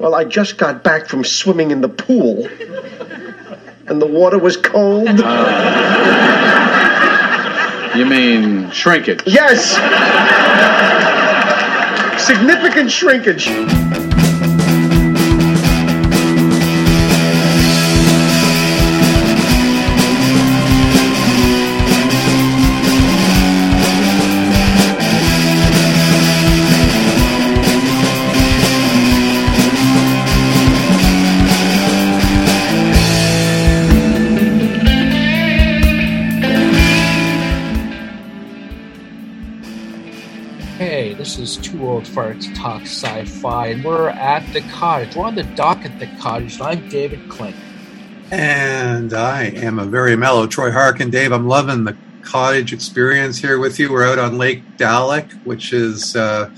Well, I just got back from swimming in the pool, and the water was cold. Uh, you mean shrinkage? Yes! Significant shrinkage. Old Farts Talk Sci-Fi, and we're at the cottage. We're on the dock at the cottage, and I'm David Clink. And I am a very mellow Troy Harkin. Dave, I'm loving the cottage experience here with you. We're out on Lake Dalek, which is, uh,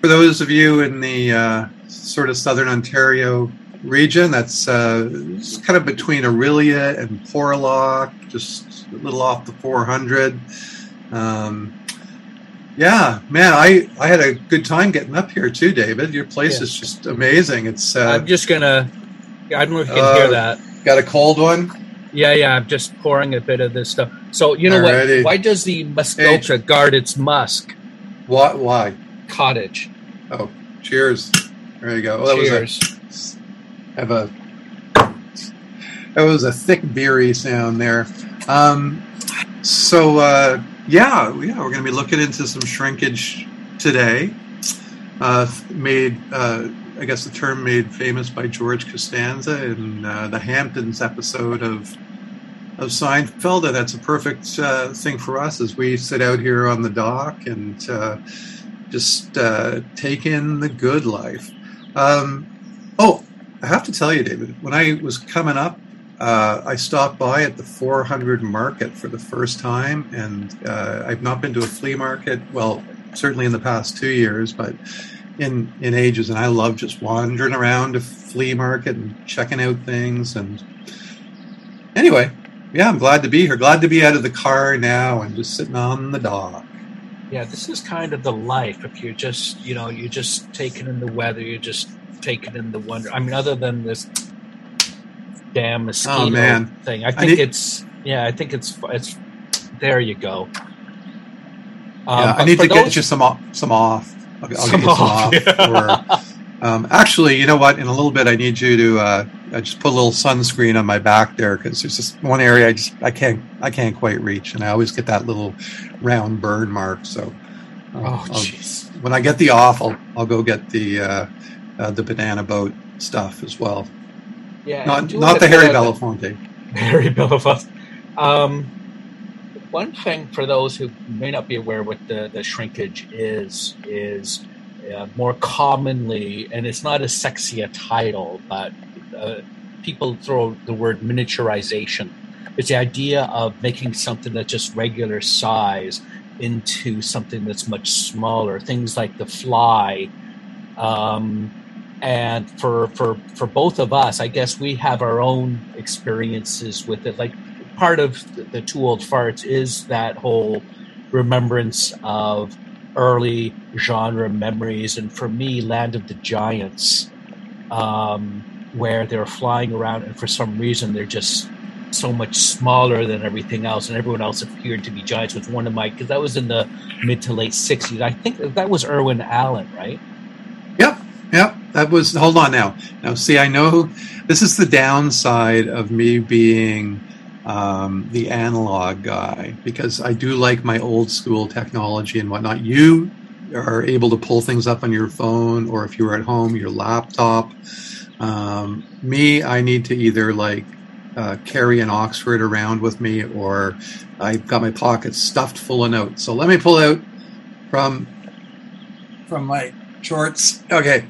for those of you in the uh, sort of southern Ontario region, that's uh, kind of between Orillia and Porlock, just a little off the 400. Um, yeah, man, I, I had a good time getting up here too, David. Your place Yeah. is just amazing. It's uh, I'm just gonna. I don't know if you can Uh, hear that. got a cold one. Yeah, yeah. I'm just pouring a bit of this stuff. So you know Alrighty. what? Why does the Musk Hey. Guard its musk Why? Why? cottage? Oh, cheers. There you go. Well, that Cheers. was a have a that was a thick beery sound there. Um, so uh, yeah, yeah, we're going to be looking into some shrinkage today. Uh, made, uh, I guess, the term made famous by George Costanza in uh, the Hamptons episode of of Seinfeld, and that's a perfect uh, thing for us as we sit out here on the dock and uh, just uh, take in the good life. Um, oh, I have to tell you, David, when I was coming up, uh, I stopped by at the 400 market for the first time, and uh, I've not been to a flea market. Well, certainly in the past two years, but in in ages. And I love just wandering around a flea market and checking out things. And anyway, yeah, I'm glad to be here. Glad to be out of the car now and just sitting on the dock. Yeah, this is kind of the life. If you're just, you know, you're just taking in the weather, you're just taking in the wonder. I mean, other than this damn mosquito Oh, man. thing, I I think need- it's yeah, I think it's it's. There you go. Um, yeah, I need to get you some off. Some off. I'll, I'll Some get you some off. off, for- um, actually, you know what? In a little bit, I need you to uh, uh, just put a little sunscreen on my back there because there's just one area I just I can't I can't quite reach, and I always get that little round burn mark. So, uh, Oh, jeez. when I get the off, I'll I'll go get the uh, uh, the banana boat stuff as well. Yeah, Not not the Harry Belafonte. Harry Belafonte. Um, one thing for those who may not be aware what the, the shrinkage is is uh, more commonly, and it's not as sexy a title, but uh, people throw the word miniaturization. It's the idea of making something that's just regular size into something that's much smaller. Things like the fly. Um, and for for for both of us i guess we have our own experiences with it. Like part of the, two old farts is that whole remembrance of early genre memories. And for me land of the giants um, where they're flying around and for some reason they're just so much smaller than everything else. And everyone else appeared to be giants was one of my because that was in the mid to late 60s i think that was irwin allen right? Yep, yep. That was. Hold on now. Now, see, I know this is the downside of me being um, the analog guy because I do like my old school technology and whatnot. You are able to pull things up on your phone, or if you're at home, your laptop. Um, me, I need to either like uh, carry an Oxford around with me, or I've got my pockets stuffed full of notes. So let me pull out from from my shorts. Okay.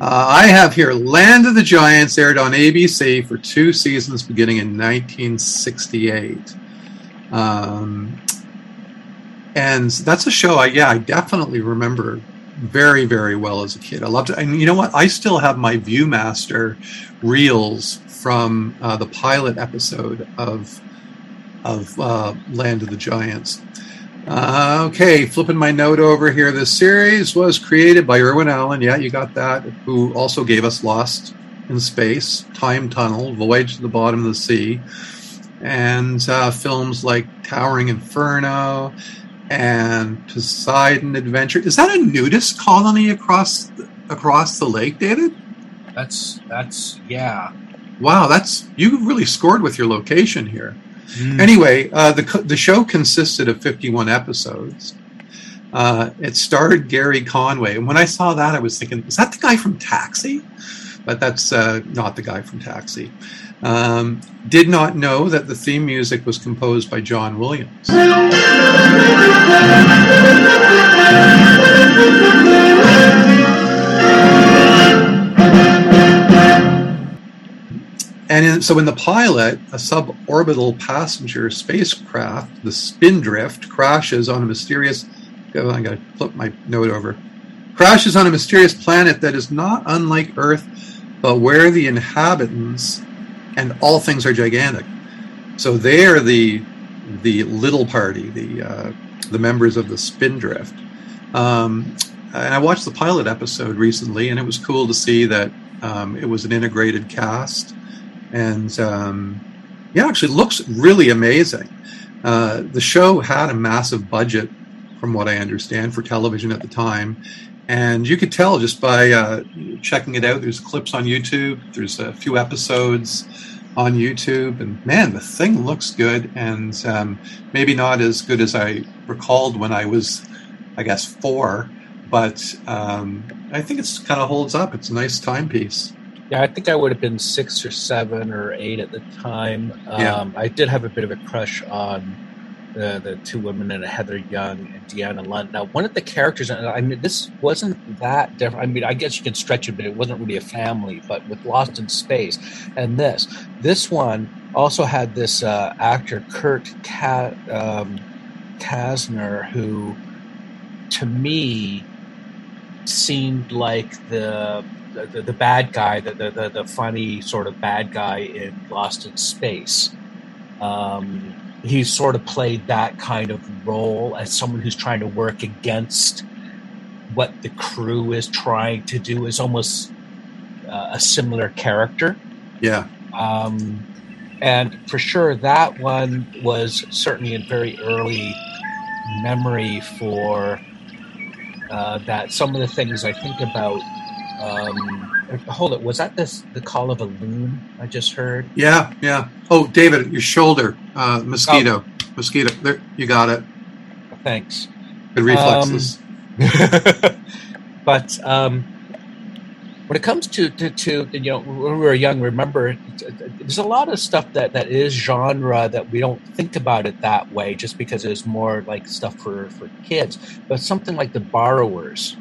Uh, I have here Land of the Giants aired on ABC for two seasons beginning in 1968. Um, and that's a show I, yeah, I definitely remember very, very well as a kid. I loved it. And you know what? I still have my Viewmaster reels from uh, the pilot episode of of uh, Land of the Giants. Uh, okay, flipping my note over here. This series was created by Irwin Allen. Yeah, you got that. Who also gave us Lost in Space, Time Tunnel, Voyage to the Bottom of the Sea, and uh, films like Towering Inferno and Poseidon Adventure. Is that a nudist colony across across the lake, David? That's that's yeah. Wow, that's you really scored with your location here. Mm. Anyway, uh, the the show consisted of 51 episodes. Uh, it starred Gary Conway, and when I saw that, I was thinking, is that the guy from Taxi? But that's uh, not the guy from Taxi. Um, did not know that the theme music was composed by John Williams. And in, so in the pilot, a suborbital passenger spacecraft, the Spindrift, crashes on a mysterious. Oh, I got to flip my note over. Crashes on a mysterious planet that is not unlike Earth, but where the inhabitants and all things are gigantic. So they are the the little party, the uh, the members of the Spindrift. Um, and I watched the pilot episode recently, and it was cool to see that um, it was an integrated cast and um, yeah, actually looks really amazing. Uh, the show had a massive budget, from what I understand, for television at the time, and you could tell just by uh, checking it out. There's clips on YouTube. There's a few episodes on YouTube, and man, the thing looks good, and um, maybe not as good as I recalled when I was, I guess, four. But um, I think it's kind of holds up. It's a nice timepiece. Yeah, I think I would have been six or seven or eight at the time. Yeah. Um, I did have a bit of a crush on the, the two women and Heather Young and Deanna Lund. Now, one of the characters, and I mean, this wasn't that different. I mean, I guess you can stretch it, but it wasn't really a family. But with Lost in Space and this, this one also had this uh, actor Kurt Ka- um, Kasznar, who, to me, seemed like the the, the bad guy, the, the, the funny sort of bad guy in Lost in Space. Um, he sort of played that kind of role as someone who's trying to work against what the crew is trying to do. Is almost uh, a similar character. Yeah. Um, and for sure, that one was certainly a very early memory for uh, that. Some of the things I think about um, hold it. Was that this the call of a loon I just heard? Yeah, yeah. Oh, David, your shoulder, uh, mosquito, mosquito. There, you got it. Thanks. Good reflexes. but um, when it comes to, to, to you know when we were young, remember there's a lot of stuff that, that is genre that we don't think about it that way just because it's more like stuff for, for kids. But something like the borrowers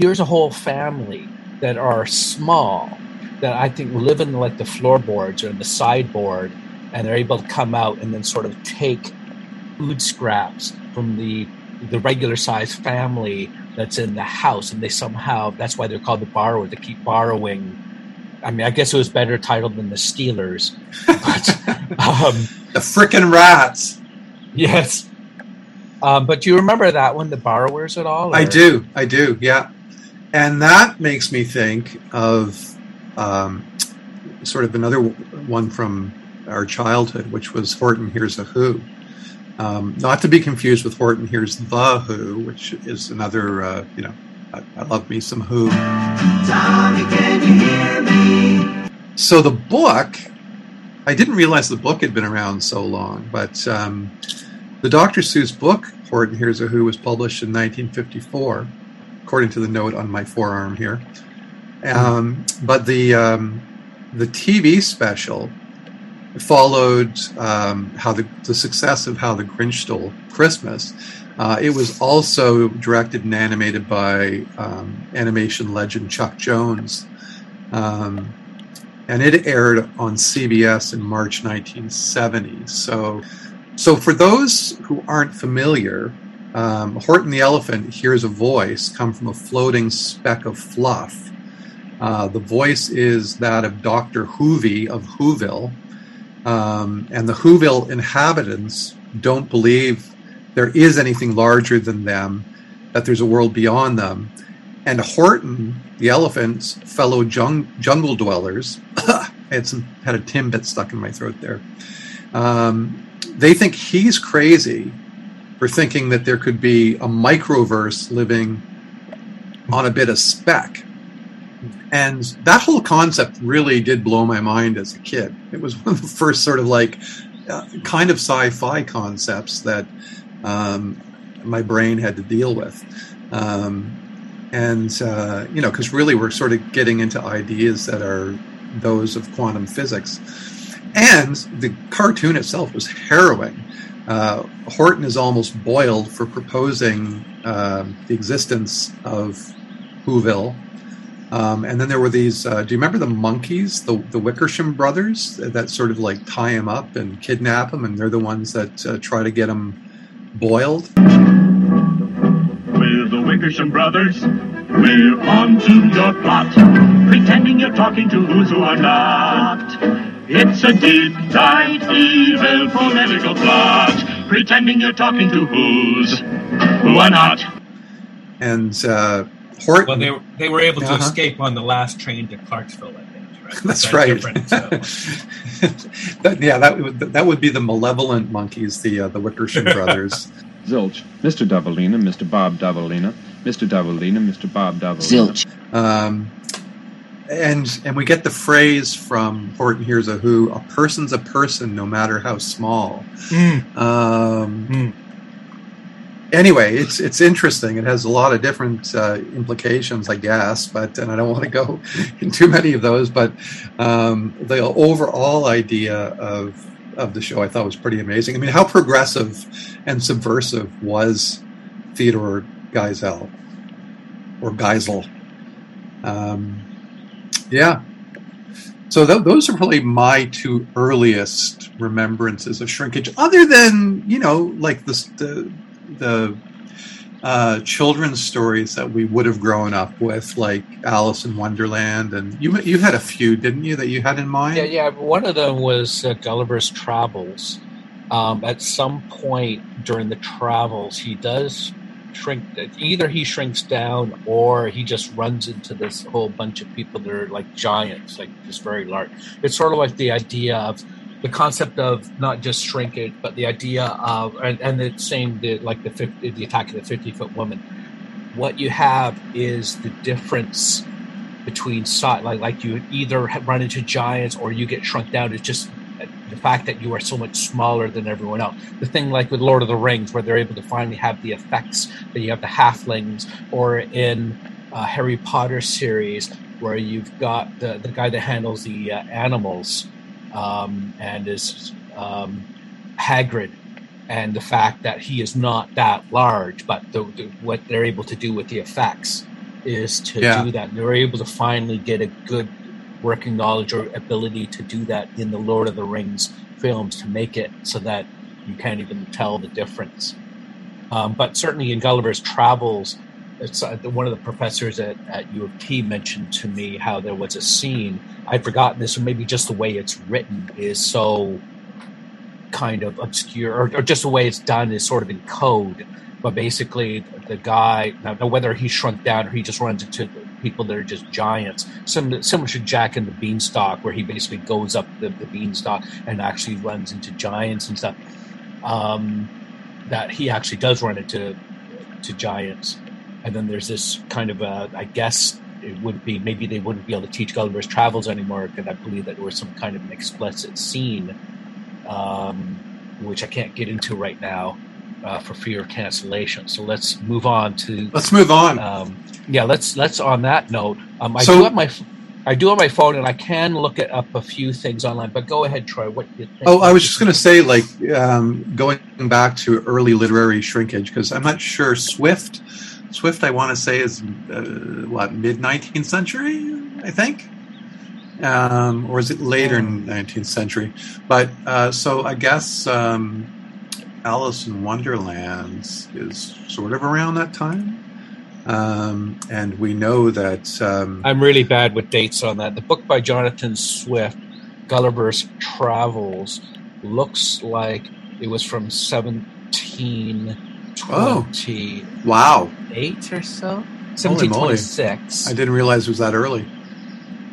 here's a whole family that are small that I think live in like the floorboards or in the sideboard, and they're able to come out and then sort of take food scraps from the the regular sized family that's in the house, and they somehow that's why they're called the borrower. They keep borrowing. I mean, I guess it was better titled than the Steelers, but um, the frickin' rats. Yes. Um, but do you remember that one, the borrowers at all? I do, I do, yeah. And that makes me think of um, sort of another one from our childhood, which was Horton Hears a Who. Um, not to be confused with Horton Hears the Who, which is another, uh, you know, I, I love me some Who. Tommy, can you hear me? So the book, I didn't realize the book had been around so long, but um, the Dr. Seuss book, Horton Hears a Who, was published in 1954, according to the note on my forearm here. Um, but the um, the TV special followed um, how the, the success of How the Grinch Stole Christmas. Uh, it was also directed and animated by um, animation legend Chuck Jones. Um, and it aired on CBS in March 1970. So, so for those who aren't familiar, um, Horton the elephant hears a voice come from a floating speck of fluff. Uh, the voice is that of Dr. Hoovey of Whoville, um, and the Whoville inhabitants don't believe there is anything larger than them, that there's a world beyond them. And Horton, the elephant's fellow jung- jungle dwellers, I had some had a timbit stuck in my throat there. Um, they think he's crazy for thinking that there could be a microverse living on a bit of speck. And that whole concept really did blow my mind as a kid. It was one of the first sort of like uh, kind of sci-fi concepts that um, my brain had to deal with. Um, and, uh, you know, because really we're sort of getting into ideas that are those of quantum physics. And the cartoon itself was harrowing. Uh, Horton is almost boiled for proposing uh, the existence of Whoville. Um, and then there were these. Uh, do you remember the monkeys, the the Wickersham brothers, that sort of like tie him up and kidnap him, and they're the ones that uh, try to get him boiled. We're the Wickersham brothers. We're on to your plot. Pretending you're talking to who's who are not. It's a deep, tight, evil political plot. Pretending you're talking to who's who are not. And uh, Horton. Well, they were, they were able to Uh-huh. escape on the last train to Clarksville, I think. Right? That's That's right. so. that, yeah, that would that would be the malevolent monkeys, the uh, the Wickersham brothers. Zilch. Mr. Davalina, Mr. Bob Davalina, Mr. Davalina, Mr. Bob Davalina. Zilch. Um, and and we get the phrase from Horton Hears a Who: "A person's a person, no matter how small." Mm. Um, Hmm. Anyway, it's it's interesting. It has a lot of different uh, implications, I guess, but and I don't want to go in too many of those. But um, the overall idea of of the show, I thought was pretty amazing. I mean, how progressive and subversive was Theodore Geisel or Geisel? Um, yeah. So th- those are probably my two earliest remembrances of shrinkage, other than you know, like the the, the uh, children's stories that we would have grown up with, like Alice in Wonderland, and you you had a few, didn't you, that you had in mind? Yeah, yeah. One of them was uh, Gulliver's Travels. Um, at some point during the travels, he does shrink. Either he shrinks down, or he just runs into this whole bunch of people that are like giants, like just very large. It's sort of like the idea of the concept of not just shrinkage, but the idea of and, and the same the, like the 50, the attack of the fifty foot woman. What you have is the difference between size, like like you either run into giants or you get shrunk down. It's just the fact that you are so much smaller than everyone else. The thing like with Lord of the Rings, where they're able to finally have the effects that you have the halflings, or in uh, Harry Potter series, where you've got the the guy that handles the uh, animals um, and is um, Hagrid, and the fact that he is not that large, but the, the, what they're able to do with the effects is to Yeah. do that. They're able to finally get a good working knowledge or ability to do that in the Lord of the Rings films to make it so that you can't even tell the difference. Um, but certainly in Gulliver's Travels, uh, one of the professors at, at U of T mentioned to me how there was a scene. I'd forgotten this, or maybe just the way it's written is so kind of obscure, or, or just the way it's done is sort of in code. But basically, the guy, now whether he shrunk down or he just runs into people that are just giants, similar, similar to Jack and the Beanstalk, where he basically goes up the, the beanstalk and actually runs into giants and stuff. Um, that he actually does run into to giants, and then there's this kind of a, I guess it would be maybe they wouldn't be able to teach Gulliver's Travels anymore because I believe that there was some kind of an explicit scene, um, which I can't get into right now uh, for fear of cancellation. So let's move on to Let's move on. um, yeah, let's let's on that note. Um, I So- do have my I do have my phone, and I can look it up a few things online. But go ahead, Troy. What you think? Oh, I was just going to say, like, um, going back to early literary shrinkage, because I'm not sure Swift. Swift, I want to say, is uh, what mid 19th century, I think, um, or is it later in 19th century? But uh, so I guess um, Alice in Wonderland is sort of around that time, um, and we know that. Um, I'm really bad with dates on that. The book by Jonathan Swift, Gulliver's Travels, looks like it was from 1728 Wow. Eight or so. 1726. I didn't realize it was that early.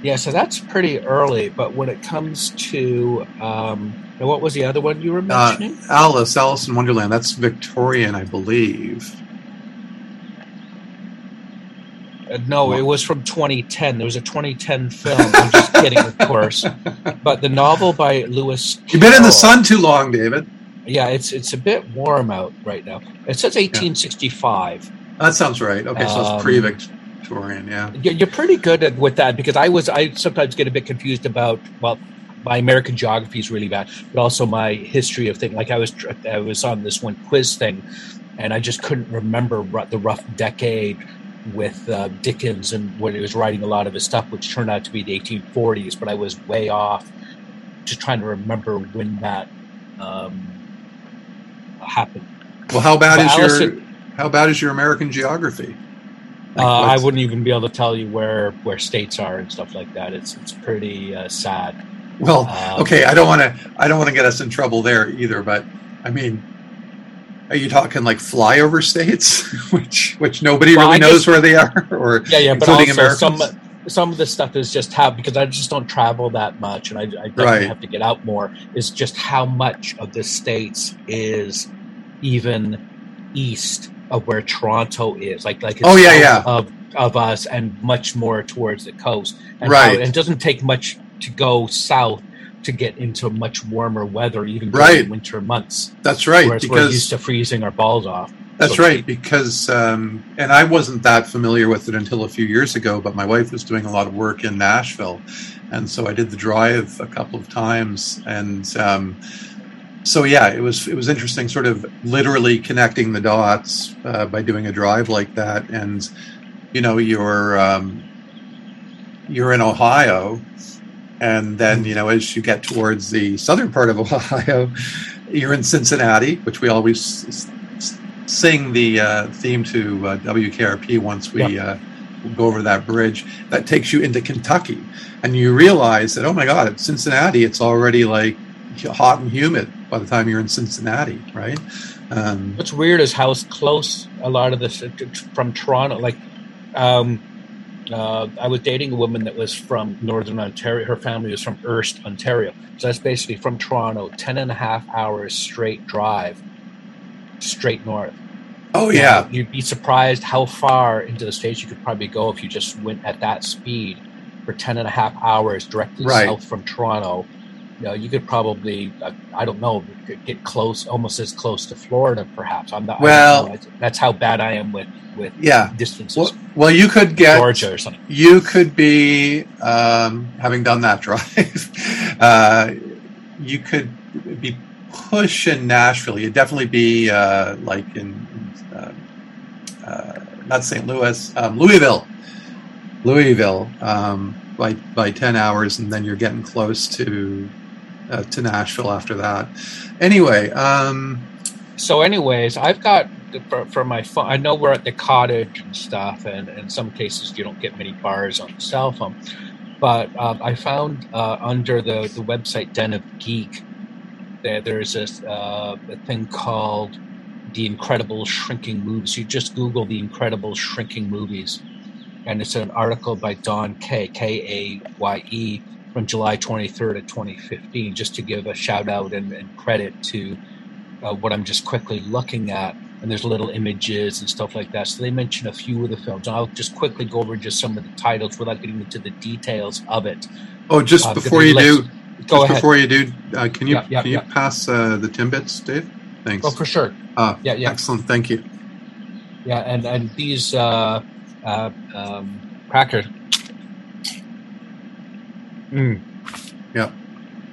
Yeah, so that's pretty early. But when it comes to um, and what was the other one you were Uh, mentioning? Alice, Alice in Wonderland. That's Victorian, I believe. Uh, no, it was from 2010. There was a 2010 film. I'm just kidding, of course. But the novel by Lewis. You've been in the sun too long, David. Yeah, it's it's a bit warm out right now. It says 1865. That sounds right. Okay, so Um, it's pre-Victorian. Yeah. You're, you're pretty good at with that because I was I sometimes get a bit confused about well my American geography is really bad, but also my history of things. Like I was I was on this one quiz thing, and I just couldn't remember the rough decade with uh, Dickens and when he was writing a lot of his stuff, which turned out to be the 1840s. But I was way off, just trying to remember when that um, happened. Well, how bad But is your how bad is your American geography? Like, Uh, I wouldn't even be able to tell you where where states are and stuff like that. It's it's pretty uh, sad. Well, Um, okay, I don't want to. I don't want to get us in trouble there either. But I mean, are you talking like flyover states, which which nobody Well, really I knows just- where they are, or Yeah, yeah, but also some Americans? some of the stuff is just how because I just don't travel that much, and I, I definitely Right. have to get out more. Is just how much of the states is even east of where Toronto is, like like it's Oh, yeah, yeah. of of us, and much more towards the coast. And Right. how- and it doesn't take much to go south to get into much warmer weather, even during Right. winter months. That's right, whereas we're used to freezing our balls off. that's so right, because um, and I wasn't that familiar with it until a few years ago. But my wife was doing a lot of work in Nashville, and so I did the drive a couple of times, and um, so yeah, it was it was interesting, sort of literally connecting the dots uh, by doing a drive like that, and you know you're um, you're in Ohio, and then you know as you get towards the southern part of Ohio, you're in Cincinnati, which we always sing the uh, theme to uh, WKRP once we uh, go over that bridge. That takes you into Kentucky, and you realize that oh my God, at Cincinnati, it's already like hot and humid by the time you're in Cincinnati, right? Um, What's weird is how close a lot of this from Toronto. Like, um, uh, I was dating a woman that was from Northern Ontario. Her family was from Hearst, Ontario. So that's basically from Toronto, 10 and a half hours straight drive, straight north. oh yeah, Now, You'd be surprised how far into the States you could probably go if you just went at that speed for 10 and a half hours directly Right. south from Toronto. You know, you could probably, uh, I don't know, get close, almost as close to Florida, perhaps. I'm not. Well- know. that's how bad I am with with yeah. distances. Well, well, you could get Georgia or something. you could be um, having done that drive uh, you could be pushing nashville you'd definitely be uh, like in uh, uh, not st louis um, louisville louisville um, by, by 10 hours and then you're getting close to uh, to nashville after that anyway um, So, anyways, I've got for, for my phone. I know we're at the cottage and stuff, and in some cases you don't get many bars on the cell phone. But um, I found uh, under the, the website Den of Geek that there's this uh, a thing called the Incredible Shrinking Movies. You just Google the Incredible Shrinking Movies, and it's an article by Don Kaye K A Y E from July 23rd of 2015. Just to give a shout out and, and credit to uh, what I'm just quickly looking at, and there's little images and stuff like that. So they mention a few of the films. And I'll just quickly go over just some of the titles without getting into the details of it. oh just Uh, before you list- do Go just ahead. before you do uh, can you Yeah, yeah, can you yeah. pass uh, the timbits dave thanks Oh, for sure. Ah, Yeah, yeah. excellent thank you Yeah, and and these uh, uh, um, crackers. Mm. Yeah.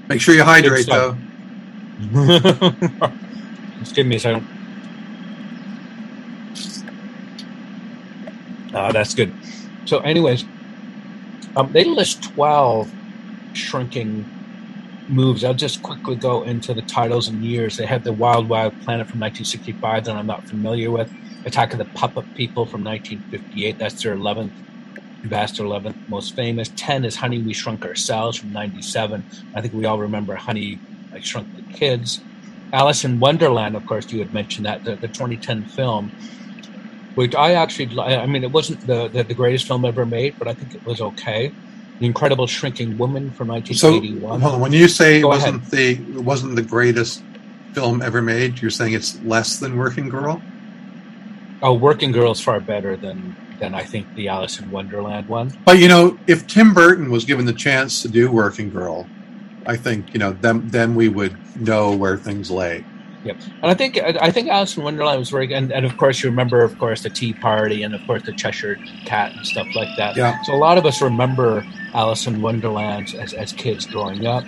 Make sure you hydrate stuff. though Just give me a second. Ah, that's good. So, anyways, um, they list 12 shrinking moves. I'll just quickly go into the titles and years. They have The Wild Wild Planet from 1965 that I'm not familiar with. Attack of the Puppet People from 1958. That's their 11th, vast 11th most famous. 10 is Honey, We Shrunk Ourselves from 97. I think we all remember Honey, I Shrunk the Kids. Alice in Wonderland, of course, you had mentioned that the, the 2010 film, which I actually, I mean, it wasn't the, the the greatest film ever made, but I think it was okay. The Incredible Shrinking Woman from So 1981. hold on, when you say it wasn't the it wasn't the greatest film ever made, you're saying it's less than Working Girl? oh, Working Girl is far better than than I think the Alice in Wonderland one. But you know, if Tim Burton was given the chance to do Working Girl, I think you know then then we would know where things lay. Yep, and I think I think Alice in Wonderland was very good, and, and of course you remember, of course, the Tea Party, and of course the Cheshire Cat and stuff like that. Yeah. So a lot of us remember Alice in Wonderland as, as kids growing up.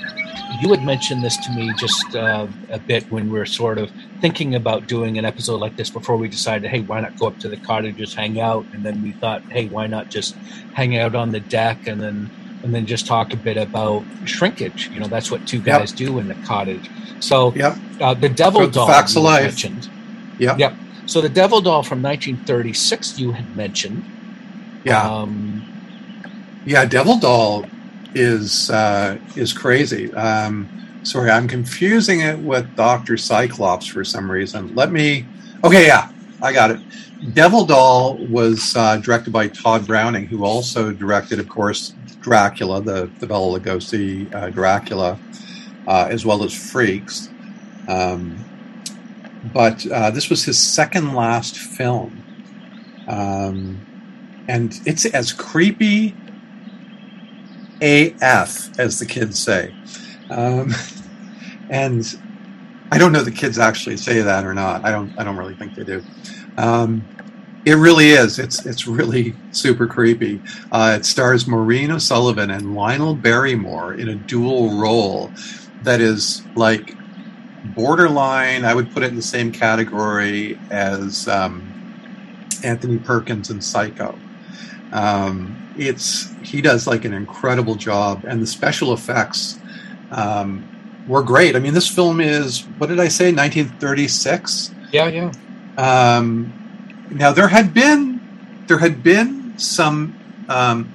You had mentioned this to me just uh, a bit when we were sort of thinking about doing an episode like this before we decided, hey, why not go up to the cottage, just hang out, and then we thought, hey, why not just hang out on the deck, and then and then just talk a bit about shrinkage. You know, that's what two Yep. guys do in the cottage. So Yep. uh, the Devil the Doll facts you of life. mentioned. Yep. Yep. So the Devil Doll from 1936 you had mentioned. Yeah. Um, Yeah, Devil Doll is uh, is crazy. Um, sorry, I'm confusing it with Doctor Cyclops for some reason. Let me. Okay, yeah, I got it. Devil Doll was uh, directed by Tod Browning, who also directed, of course, Dracula, the the Bela Lugosi uh, Dracula, uh, as well as Freaks. Um, but uh, this was his second last film, um, and it's as creepy AF, as the kids say. Um, and I don't know the kids actually say that or not. I don't. I don't really think they do. Um, it really is. It's it's really super creepy. Uh, it stars Maureen O'Sullivan and Lionel Barrymore in a dual role that is like borderline. I would put it in the same category as um, Anthony Perkins in Psycho. Um, it's he does like an incredible job, and the special effects um, were great. I mean, this film is what did I say, 1936? yeah, yeah. Um, now there had been there had been some um,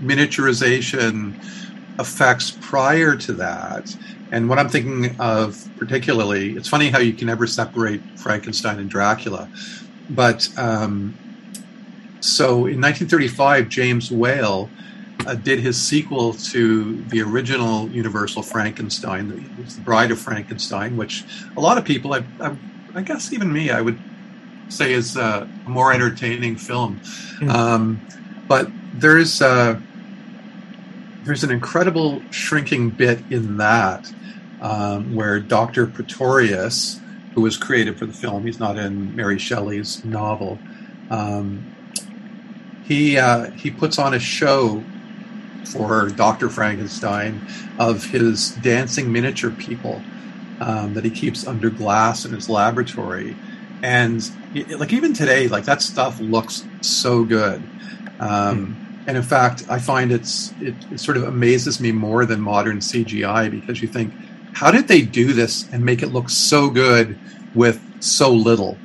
miniaturization effects prior to that, and what I'm thinking of particularly, it's funny how you can never separate Frankenstein and Dracula, but um, so in 1935, James Whale uh, did his sequel to the original Universal Frankenstein, was The Bride of Frankenstein, which a lot of people, I, I, I guess even me, I would say is uh, a more entertaining film. Mm. Um, but there's uh, there's an incredible shrinking bit in that um, where Dr. Pretorius, who was created for the film, he's not in Mary Shelley's novel. Um, he uh, he puts on a show for Doctor Frankenstein of his dancing miniature people um, that he keeps under glass in his laboratory, and like even today, like that stuff looks so good. Um, And in fact, I find it's it, it sort of amazes me more than modern CGI because you think, how did they do this and make it look so good with so little?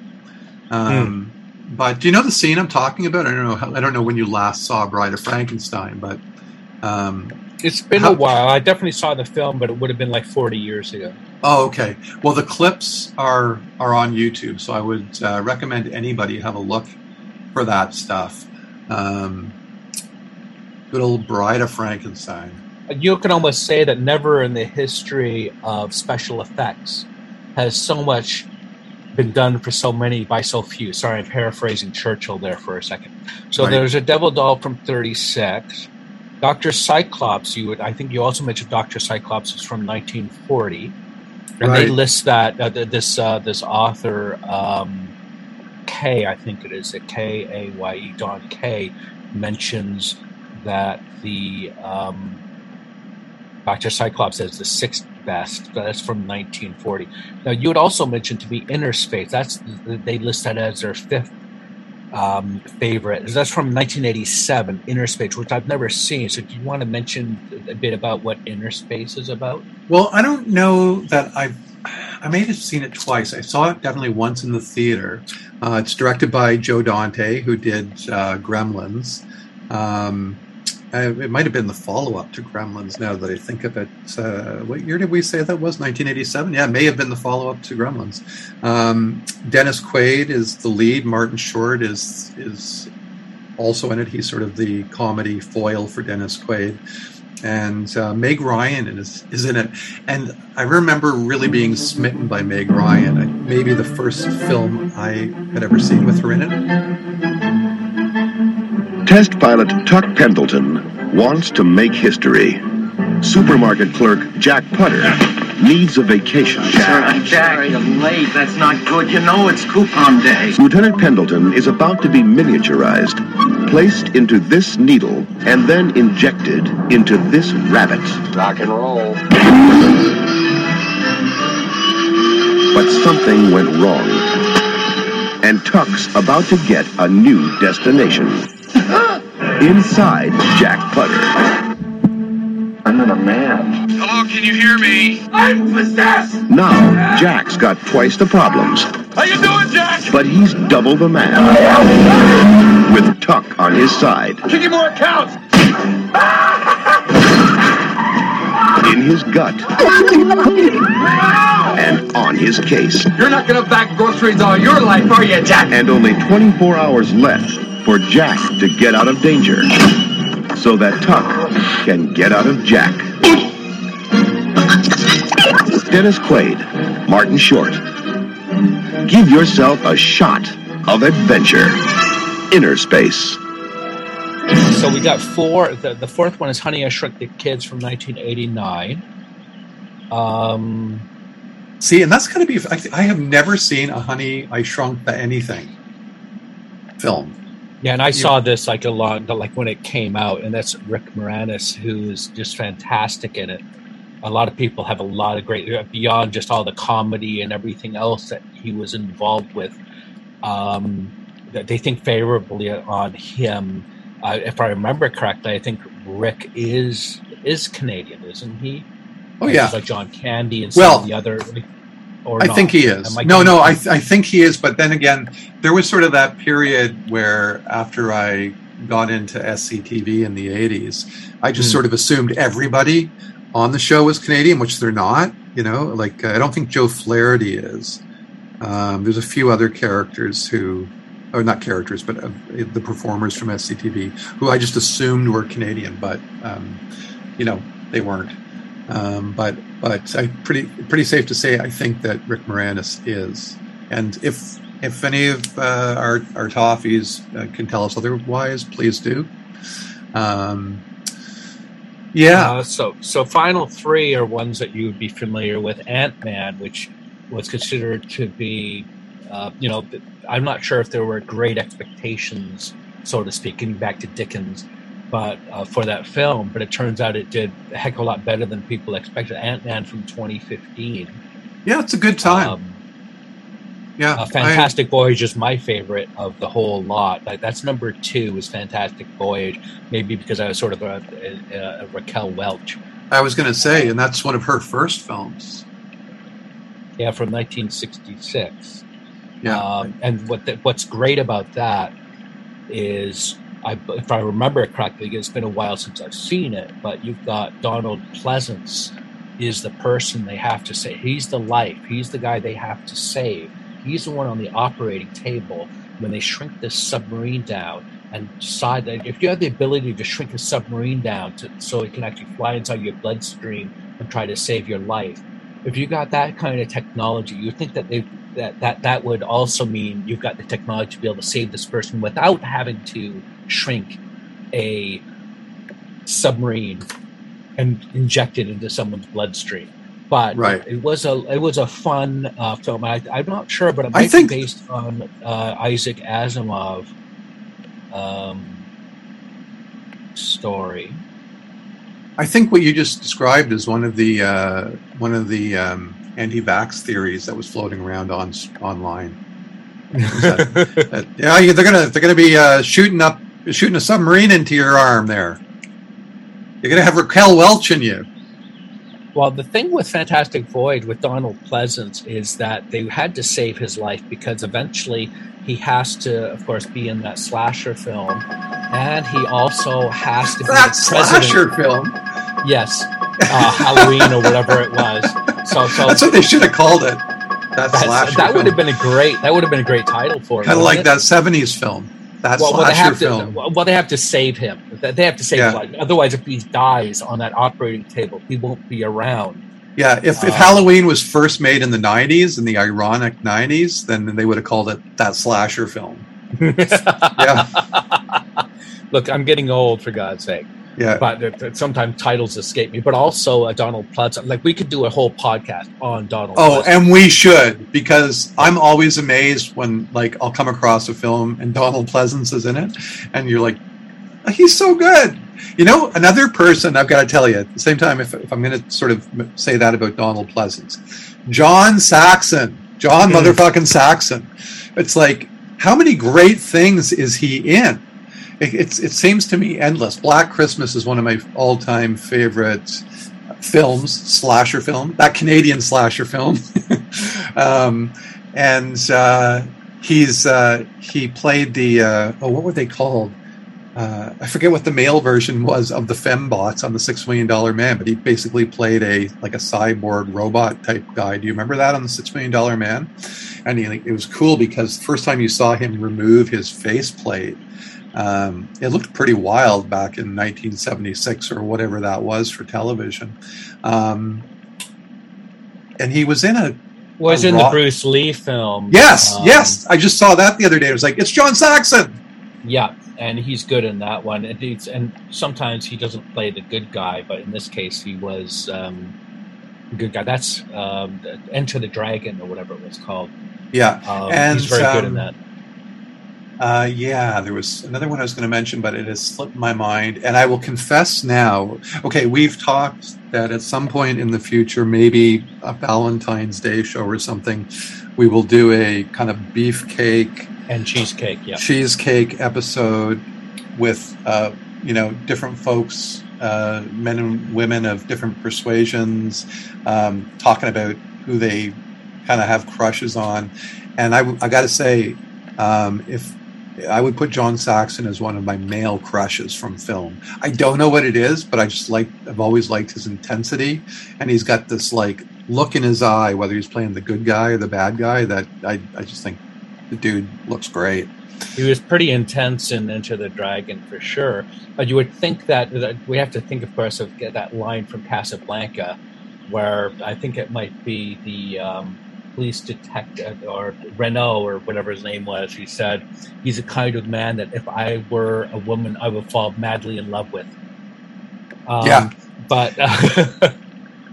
Um, But do you know the scene I'm talking about? I don't know. How, I don't know when you last saw Bride of Frankenstein, but um, It's been How- a while. I definitely saw the film, but it would have been like 40 years ago. oh, okay. Well, the clips are are on YouTube, so I would uh, recommend anybody have a look for that stuff. Um, good old Bride of Frankenstein. You can almost say that never in the history of special effects has so much been done for so many by so few. Sorry, I'm paraphrasing Churchill there for a second. So Right. there's a Devil Doll from 36. Dr. Cyclops, you would, I think you also mentioned Dr. Cyclops is from 1940. And they list that, uh, this, uh, this author, um, Kaye, I think it is, a K A Y E, Don Kaye, mentions that the um, Dr. Cyclops is the sixth best. That's from 1940. Now, you had also mentioned to be Innerspace. That's they list that as their fifth um, favorite. That's from 1987, Innerspace, which I've never seen. So, do you want to mention a bit about what Innerspace is about? Well, I don't know that I've. I may have seen it twice. I saw it definitely once in the theater. Uh, it's directed by Joe Dante, who did uh, Gremlins, um, uh, it might have been the follow-up to Gremlins. Now that I think of it, uh, what year did we say that was? 1987. Yeah, it may have been the follow-up to Gremlins. Um, Dennis Quaid is the lead. Martin Short is is also in it. He's sort of the comedy foil for Dennis Quaid. And uh, Meg Ryan is, is in it. And I remember really being smitten by Meg Ryan. I, maybe the first film I had ever seen with her in it. Test pilot Tuck Pendleton wants to make history. Supermarket clerk Jack Putter needs a vacation. Jack, Jack, you're late. That's not good. You know it's coupon day. Lieutenant Pendleton is about to be miniaturized, placed into this needle, and then injected into this rabbit. Rock and roll. But something went wrong. And Tuck's about to get a new destination. Inside Jack Putter. I'm not a man. Hello, can you hear me? I'm possessed! Now, Jack's got twice the problems, How you doing, Jack? but he's double the man. With Tuck on his side, Should get more accounts. in his gut, and on his case. You're not gonna back groceries all your life, are you, Jack? And only 24 hours left for Jack to get out of danger. So that Tuck can get out of Jack. Dennis Quaid, Martin Short. Give yourself a shot of adventure. Innerspace. So we got four. The, the fourth one is Honey, I Shrunk the Kids from 1989. Um, See, and that's going to be. I, I have never seen a Honey I Shrunk the Anything film. Yeah, and I saw this like a lot, like when it came out, and that's Rick Moranis, who's just fantastic in it. A lot of people have a lot of great beyond just all the comedy and everything else that he was involved with. Um, that they think favorably on him. Uh, if I remember correctly, I think Rick is is Canadian, isn't he? Oh Like, yeah, he's like John Candy and some Well, of the other. Or I not. think he is. No, no, I, th- I think he is. But then again, there was sort of that period where after I got into SCTV in the 80s, I just Hmm. sort of assumed everybody on the show was Canadian, which they're not. You know, like uh, I don't think Joe Flaherty is. Um, there's a few other characters who, or not characters, but uh, the performers from SCTV who I just assumed were Canadian, but um, you know they weren't. Um, but but I pretty pretty safe to say I think that Rick Moranis is, and if if any of uh, our our toffees uh, can tell us otherwise, please do. Um, yeah, Uh, so, so final three are ones that you would be familiar with. Ant Man, which was considered to be, uh, you know, I'm not sure if there were great expectations, so to speak, getting back to Dickens, but uh, for that film. But it turns out it did a heck of a lot better than people expected. Ant Man from 2015. yeah, it's a good time. Um, yeah, uh, Fantastic Voyage is my favorite of the whole lot. Like that's number two is Fantastic Voyage. Maybe because I was sort of a, a, a Raquel Welch. I, I was going to say, and that's one of her first films. Yeah, from 1966. Yeah, Um, and what the, what's great about that is, I, if I remember it correctly, it's been a while since I've seen it, but you've got Donald Pleasence is the person they have to say. He's the life. He's the guy they have to save. He's the one on the operating table when they shrink this submarine down and decide that if you have the ability to shrink a submarine down to, so it can actually fly inside your bloodstream and try to save your life, if you got that kind of technology, you think that they that that that would also mean you've got the technology to be able to save this person without having to shrink a submarine and inject it into someone's bloodstream. But Right. it was a it was a fun uh, film. I, I'm not sure, but it I think- be based on uh, Isaac Asimov um, story. I think what you just described is one of the uh, one of the um, anti-vax theories that was floating around on online. that, that, yeah, they're gonna they're gonna be uh, shooting up shooting a submarine into your arm there. You're gonna have Raquel Welch in you. Well, the thing with Fantastic Void with Donald Pleasence is that they had to save his life because eventually he has to, of course, be in that slasher film, and he also has to be That president. slasher film. Yes, uh, Halloween or whatever it was. So, so That's what they should have called it. That slasher that would film. have been a great. That would have been a great title for it. kind of like it? that '70s film. That well, well, they have film. to. Well, they have to save him. They have to save Yeah. life. Otherwise, if he dies on that operating table, he won't be around. Yeah, if, if Uh, Halloween was first made in the '90s, in the ironic '90s, then they would have called it that slasher film. Yeah, Look, I'm getting old for God's sake. Yeah. But it- it- sometimes titles escape me. But also uh, Donald Pleasence. Like we could do a whole podcast on Donald. Oh, Pleasence. and we should because I'm always amazed when like I'll come across a film and Donald Pleasence is in it, and you're like, "Oh, he's so good. You know, another person I've got to tell you at the same time, if, if I'm going to sort of say that about Donald Pleasence, John Saxon, John Hmm. motherfucking Saxon. It's like, how many great things is he in? It, it seems to me endless. Black Christmas is one of my all time favorite films, slasher film, that Canadian slasher film. um, and uh, he's uh, he played the uh, oh what were they called? Uh, I forget what the male version was of the fembots on the Six Million Dollar Man, but he basically played a like a cyborg robot type guy. Do you remember that on the Six Million Dollar Man? And he, it was cool because the first time you saw him remove his faceplate, um, it looked pretty wild back in 1976 or whatever that was for television. Um, and he was in a was a in rock- the Bruce Lee film. yes, Um, yes. I just saw that the other day. It was like it's John Saxon. Yeah, and he's good in that one. And, and sometimes he doesn't play the good guy, but in this case, he was um, good guy. That's um, Enter the Dragon or whatever it was called. Yeah, Um, and he's very good in um, that. Uh, yeah, there was another one I was going to mention, but it has slipped my mind. And I will confess now. Okay, we've talked that at some point in the future, maybe a Valentine's Day show or something, we will do a kind of beefcake And cheesecake, yeah. cheesecake episode with uh, you know different folks, uh, men and women of different persuasions, um, talking about who they kind of have crushes on. And I, I got to say, um, if I would put John Saxon as one of my male crushes from film. I don't know what it is, but I just like I've always liked his intensity, and he's got this like look in his eye, whether he's playing the good guy or the bad guy. That I, I just think the dude looks great. He was pretty intense in Enter the Dragon for sure. But you would think that, that we have to think, of course, of that line from Casablanca, where I think it might be the um, police detective or Renault or whatever his name was. He said, "He's a kind of man that if I were a woman, I would fall madly in love with." Um, Yeah. but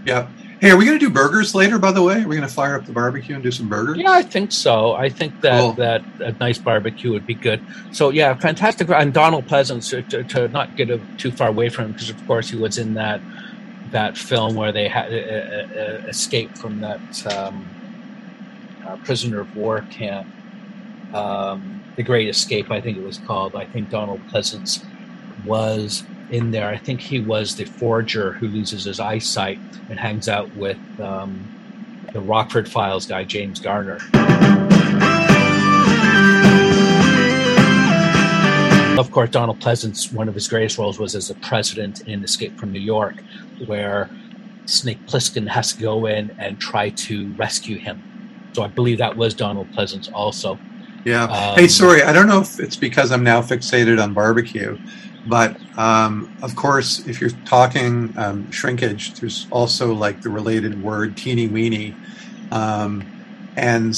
Yeah. Hey, are we going to do burgers later? By the way, are we going to fire up the barbecue and do some burgers? Yeah, I think so. I think that Cool. that a nice barbecue would be good. So yeah, fantastic. And Donald Pleasence to, to, to not get a, too far away from him because of course he was in that that film where they had uh, uh, escaped from that um, uh, prisoner of war camp. Um, the Great Escape, I think it was called. I think Donald Pleasence was in there. I think he was the forger who loses his eyesight and hangs out with um, the Rockford Files guy, James Garner. Of course, Donald Pleasence, one of his greatest roles was as a president in Escape from New York, where Snake Plissken has to go in and try to rescue him. So I believe that was Donald Pleasence also. Yeah. Um, hey, sorry. I don't know if it's because I'm now fixated on barbecue, but um, of course, if you're talking um, shrinkage, there's also like the related word teeny weeny, um, and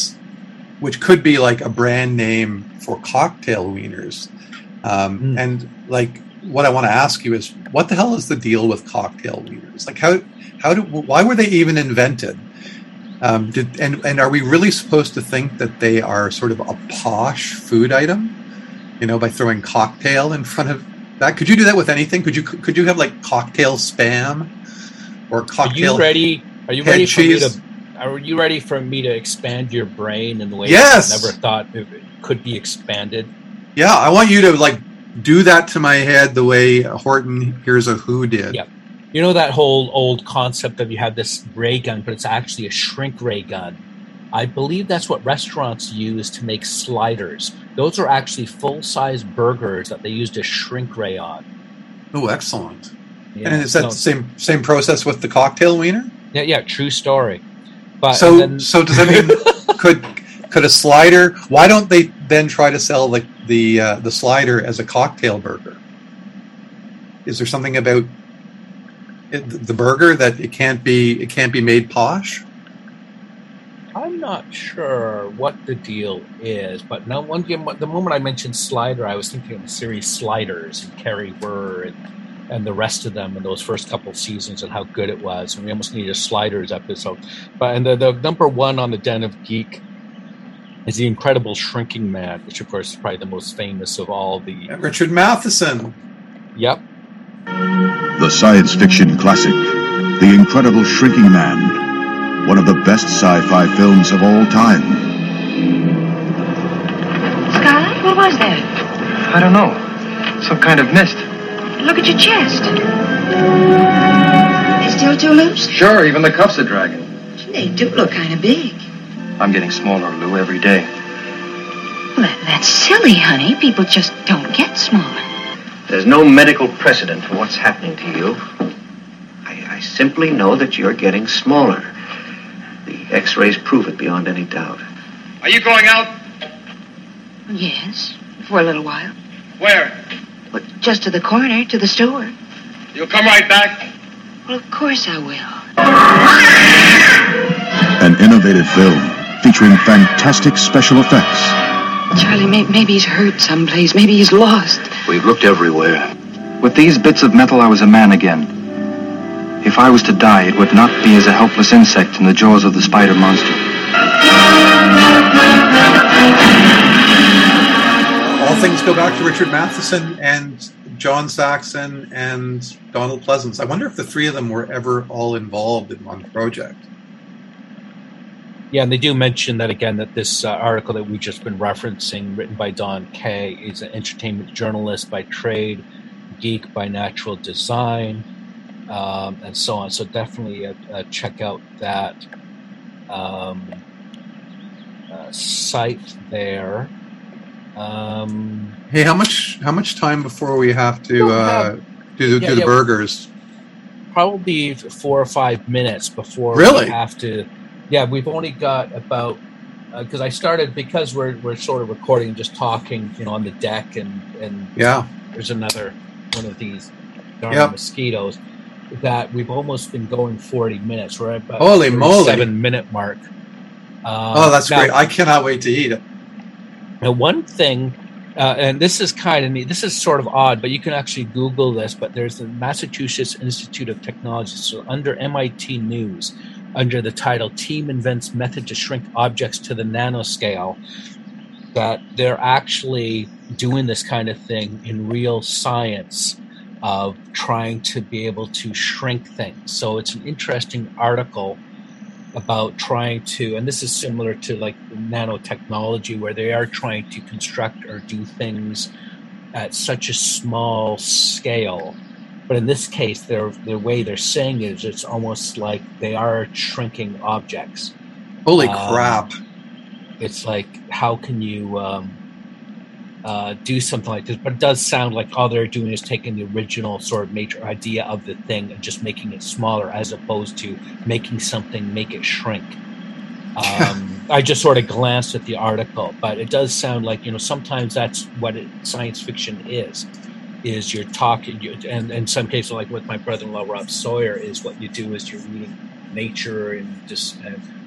which could be like a brand name for cocktail wieners. Um, Mm. And like, what I want to ask you is, what the hell is the deal with cocktail wieners? Like, how how do why were they even invented? Um, did, and and are we really supposed to think that they are sort of a posh food item? You know, by throwing cocktail in front of that. Could you do that with anything? Could you could you have like cocktail spam or Are cocktail? you ready? Are you ready for me to? Are you ready for me to expand your brain in the way Yes! I never thought it could be expanded? Yeah, I want you to like do that to my head the way Horton hears a Who did. Yep. You know that whole old concept of you have this ray gun, but it's actually a shrink ray gun. I believe that's what restaurants use to make sliders. Those are actually full size burgers that they used a shrink ray on. Oh, excellent. Yeah, and is that so- the same same process with the cocktail wiener? Yeah, yeah, true story. But so then- so does that mean could could a slider? Why don't they then try to sell like the uh, the slider as a cocktail burger? Is there something about it, the burger that it can't be it can't be made posh? I'm not sure what the deal is, but no one. The moment I mentioned Slider, I was thinking of the series Sliders and Carrie Burr and, and the rest of them in those first couple of seasons and how good it was. And we almost needed a Sliders episode. But and the, the number one on the Den of Geek is the Incredible Shrinking Man, which of course is probably the most famous of all the. Richard Matheson. Yep. The science fiction classic, The Incredible Shrinking Man, one of the best sci fi films of all time. Sky, what was that? I don't know. Some kind of mist. Look at your chest. They still too loose? Sure, even the cuffs are dragging. They do look kind of big. I'm getting smaller, Lou, every day. Well, that, that's silly, honey. People just don't get smaller. There's no medical precedent for what's happening to you. I, I simply know that you're getting smaller. The x-rays prove it beyond any doubt. Are you going out? Yes, for a little while. Where? Well, just to the corner, to the store. You'll come right back? Well, of course I will. An innovative film featuring fantastic special effects. Charlie, may, maybe he's hurt someplace. Maybe he's lost. We've looked everywhere. With these bits of metal, I was a man again. If I was to die, it would not be as a helpless insect in the jaws of the spider monster. All things go back to Richard Matheson and John Saxon and Donald Pleasence. I wonder if the three of them were ever all involved in one project. Yeah, and they do mention that again that this uh, article that we've just been referencing, written by Don Kaye, is an entertainment journalist by trade, geek by natural design, um, and so on. So definitely uh, uh, check out that um, uh, site there. Um, Hey, how much how much time before we have to Don't uh, have- do, the Yeah, do the yeah. burgers? probably four or five minutes before Really? we have to. Yeah, we've only got about because I started because we're we're sort of recording, just talking, you know, on the deck, and and Yeah. there's another one of these darn Yep. mosquitoes that we've almost been going forty minutes. We're at about Holy moly. seven minute mark. Uh, oh, that's now- great! I cannot wait to eat it. now, one thing, uh, and this is kind of neat, this is sort of odd, but you can actually Google this. But there's the Massachusetts Institute of Technology. So, under MIT News, under the title Team Invents Method to Shrink Objects to the Nanoscale, that they're actually doing this kind of thing in real science of trying to be able to shrink things. So, it's an interesting article about trying to, and this is similar to like nanotechnology, where they are trying to construct or do things at such a small scale. But in this case, their the way they're saying it is it's almost like they are shrinking objects. Holy Um, crap! It's like how can you um, uh, do something like this? But it does sound like all they're doing is taking the original sort of major idea of the thing and just making it smaller, as opposed to making something make it shrink. Um, I just sort of glanced at the article, but it does sound like you know sometimes that's what it, science fiction is. Is you're talking, you, and in some cases, like with my brother-in-law Rob Sawyer, is what you do is you're reading Nature and just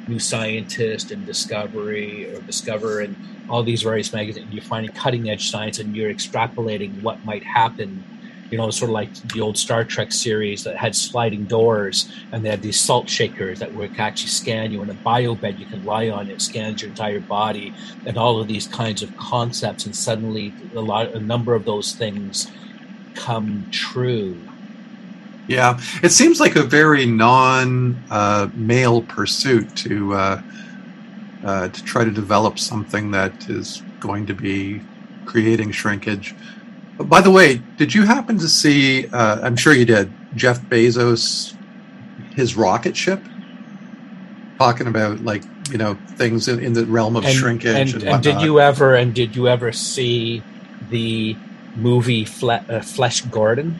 New Scientist and Discovery or Discover and all these various magazines. You're finding cutting-edge science, and you're extrapolating what might happen you know, sort of like the old Star Trek series that had sliding doors and they had these salt shakers that would actually scan you in a bio bed you can lie on. It scans your entire body and all of these kinds of concepts. And suddenly, a lot, a number of those things come true. Yeah, it seems like a very non-male pursuit to uh, uh, to try to develop something that is going to be creating shrinkage. By the way, did you happen to see? Uh, I'm sure you did. Jeff Bezos his rocket ship, talking about like you know things in, in the realm of shrinkage and, and, and, and did you ever and did you ever see the movie Fle- uh, Flesh Gordon?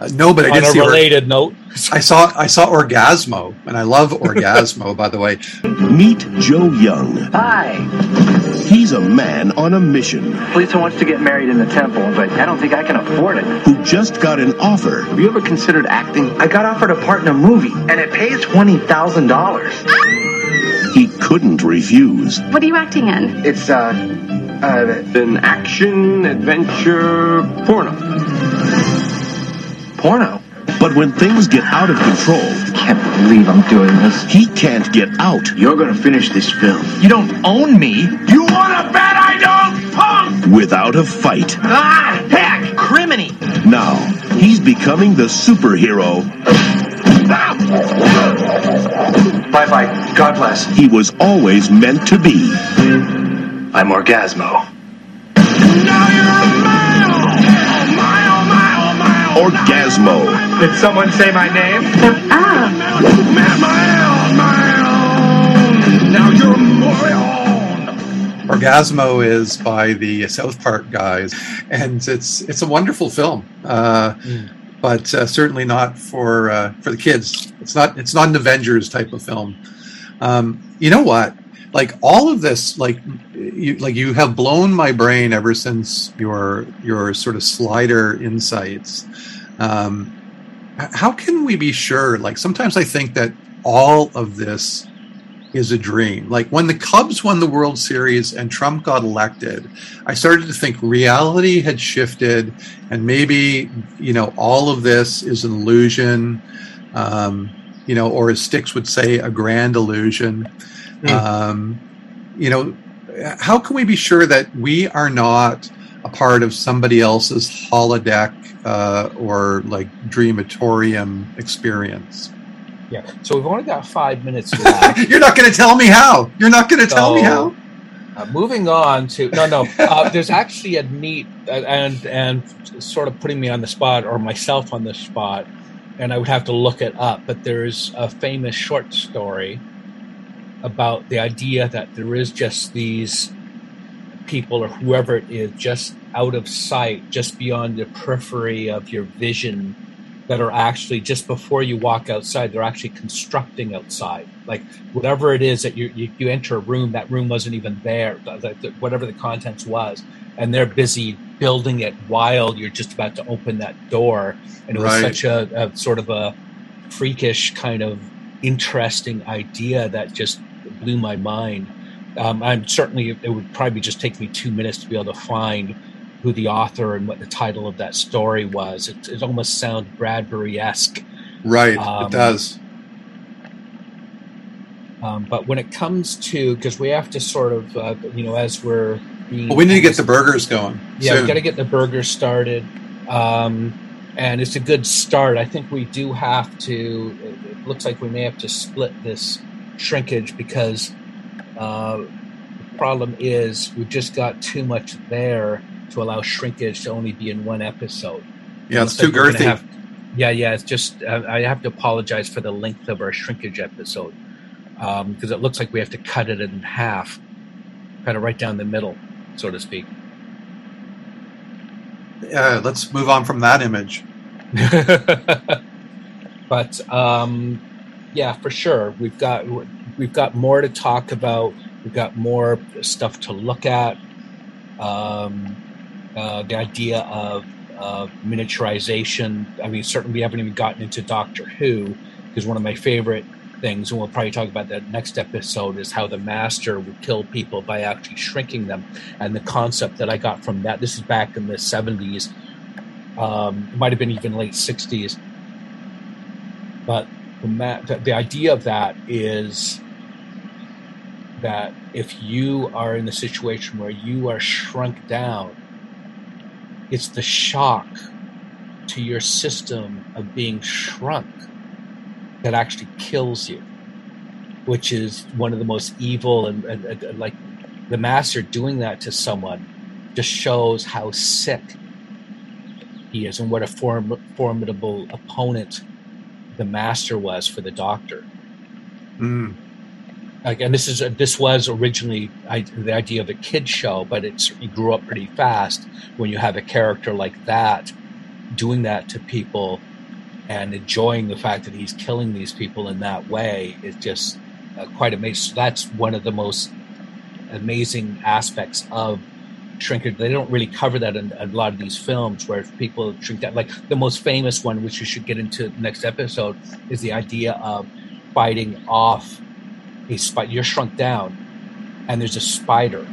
Uh, no, but I did On a see Or- related note. I saw I saw Orgazmo, and I love Orgazmo. by the way, Meet Joe Young. Hi. He's a man on a mission Lisa wants to get married in the temple, but I don't think I can afford it. who just got an offer Have you ever considered acting? I got offered a part in a movie, and it pays twenty thousand dollars. he couldn't refuse. What are you acting in? It's uh, uh, an action adventure porno. Porno. But when things get out of control, Can't believe I'm doing this. he can't get out You're gonna finish this film. You don't own me. You wanna bet I don't, punk? without a fight. Ah, heck, criminy. Now, he's becoming the superhero Bye bye. God bless. he was always meant to be. I'm Orgazmo. Orgazmo. Did someone say my name? now you're Orgazmo is by the South Park guys, and it's it's a wonderful film, uh, but uh, certainly not for uh, for the kids. It's not it's not an Avengers type of film. Um, you know what? Like all of this, like you like you have blown my brain ever since your your sort of slider insights. Um, how can we be sure? Like sometimes I think that all of this is a dream. Like when the Cubs won the World Series and Trump got elected, I started to think reality had shifted and maybe, you know, all of this is an illusion, um, you know, or as Styx would say, a grand illusion. Um, you know, how can we be sure that we are not a part of somebody else's holodeck uh, or like dreamatorium experience? Yeah. So we've only got five minutes left. You're not going to tell me how. You're not going to tell me how. Uh, moving on to no, no. Uh, there's actually a neat uh, and and sort of putting me on the spot or myself on the spot, and I would have to look it up. But there's a famous short story about the idea that there is just these people or whoever it is just out of sight, just beyond the periphery of your vision that are actually just before you walk outside, they're actually constructing outside. Like whatever it is that you you, you enter a room, that room wasn't even there. the- the- whatever the contents was, and they're busy building it while you're just about to open that door. And it was such a, a sort of a freakish kind of interesting idea that just blew my mind. Um, I'm certainly it would probably just take me two minutes to be able to find who the author and what the title of that story was. It, it almost sounds Bradbury esque. Right, Um, it does. Um, but when it comes to, because we have to sort of, uh, you know, as we're being. Well, we need to get the burgers going. Yeah, soon. we got to get the burgers started. Um, and it's a good start. I think we do have to, it, it looks like we may have to split this shrinkage because uh, the problem is we've just got too much there to allow shrinkage to only be in one episode. Yeah, it's too girthy. have- yeah, yeah, it's just, uh, I have to apologize for the length of our shrinkage episode because it looks like we have to cut it in half, cut it right down the middle, so to speak. Uh, let's move on from that image. but um, yeah, for sure, we've got we've got more to talk about. We've got more stuff to look at. Um, uh, the idea of miniaturization. I mean, certainly we haven't even gotten into Doctor Who, because one of my favorite things, and we'll probably talk about that next episode, is how the Master would kill people by actually shrinking them, and the concept that I got from that. This is back in the seventies. Um, it might have been even late sixties but the, the idea of that is that if you are in the situation where you are shrunk down, it's the shock to your system of being shrunk that actually kills you, which is one of the most evil and, and, and like the master doing that to someone just shows how sick he is and what a form, formidable opponent the master was for the doctor. Mm. Like, and this is this was originally I, the idea of a kid show, but it's it grew up pretty fast when you have a character like that doing that to people and enjoying the fact that he's killing these people in that way is just uh, quite amazing. So that's one of the most amazing aspects of shrinkage. They don't really cover that in a lot of these films where people shrink down. Like the most famous one, which we should get into next episode, is the idea of fighting off a spider. You're shrunk down, and there's a spider,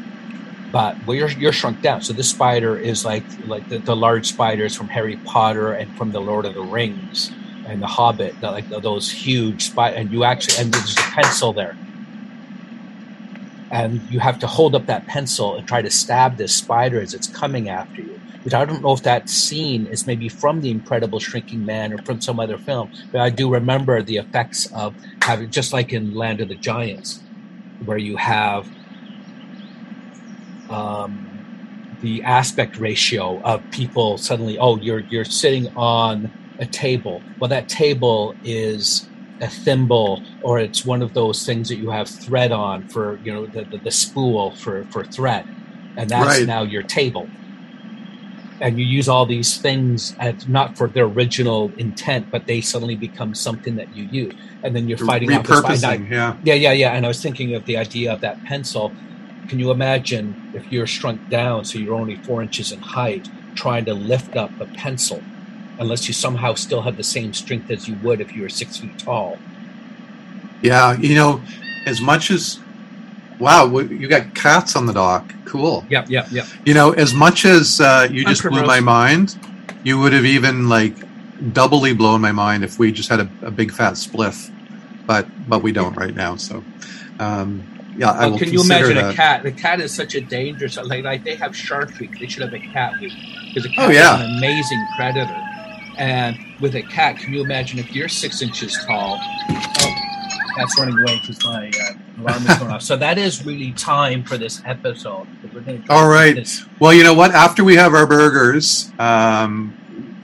but well, you're you're shrunk down. So this spider is like like the, the large spiders from Harry Potter and from the Lord of the Rings and the Hobbit, the, like those huge spider. And you actually and there's a pencil there and you have to hold up that pencil and try to stab this spider as it's coming after you. Which I don't know if that scene is maybe from The Incredible Shrinking Man or from some other film, but I do remember the effects of having, just like in Land of the Giants, where you have um, the aspect ratio of people suddenly, oh, you're you're sitting on a table. Well, that table is a thimble or it's one of those things that you have thread on for you know the, the, the spool for for thread and that's Right. now your table and you use all these things as not for their original intent but they suddenly become something that you use and then you're fighting off the spider. Repurposing, yeah. yeah yeah yeah and i was thinking of the idea of that pencil can you imagine if you're shrunk down so you're only four inches in height trying to lift up a pencil unless you somehow still have the same strength as you would if you were six feet tall Yeah, you know, as much as wow, you got cats on the dock. Cool. Yep, yep, yep. You know, as much as uh, you Hi, just blew my mind, you would have even like doubly blown my mind if we just had a, a big fat spliff, but but we don't right now. So, um, yeah, I Oh, will can you imagine that. a cat? The cat is such a dangerous. Like, like they have Shark Week. They should have a Cat Week because a cat Oh, yeah. is an amazing predator. And with a cat, can you imagine if you're six inches tall? Oh, that's running away because my uh, alarm is going off. So that is really time for this episode. We're gonna try All right. this- Well, you know what? After we have our burgers, um,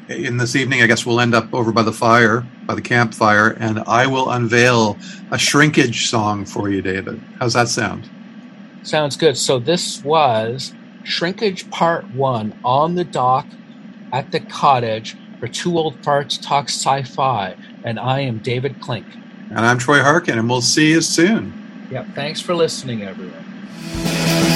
in this evening, I guess we'll end up over by the fire, by the campfire, and I will unveil a shrinkage song for you, David. How's that sound? Sounds good. So this was Shrinkage Part One on the dock at the cottage for Two Old Farts Talk Sci-Fi, and I am David Clink. And I'm Troy Harkin, and we'll see you soon. Yep. Thanks for listening, everyone.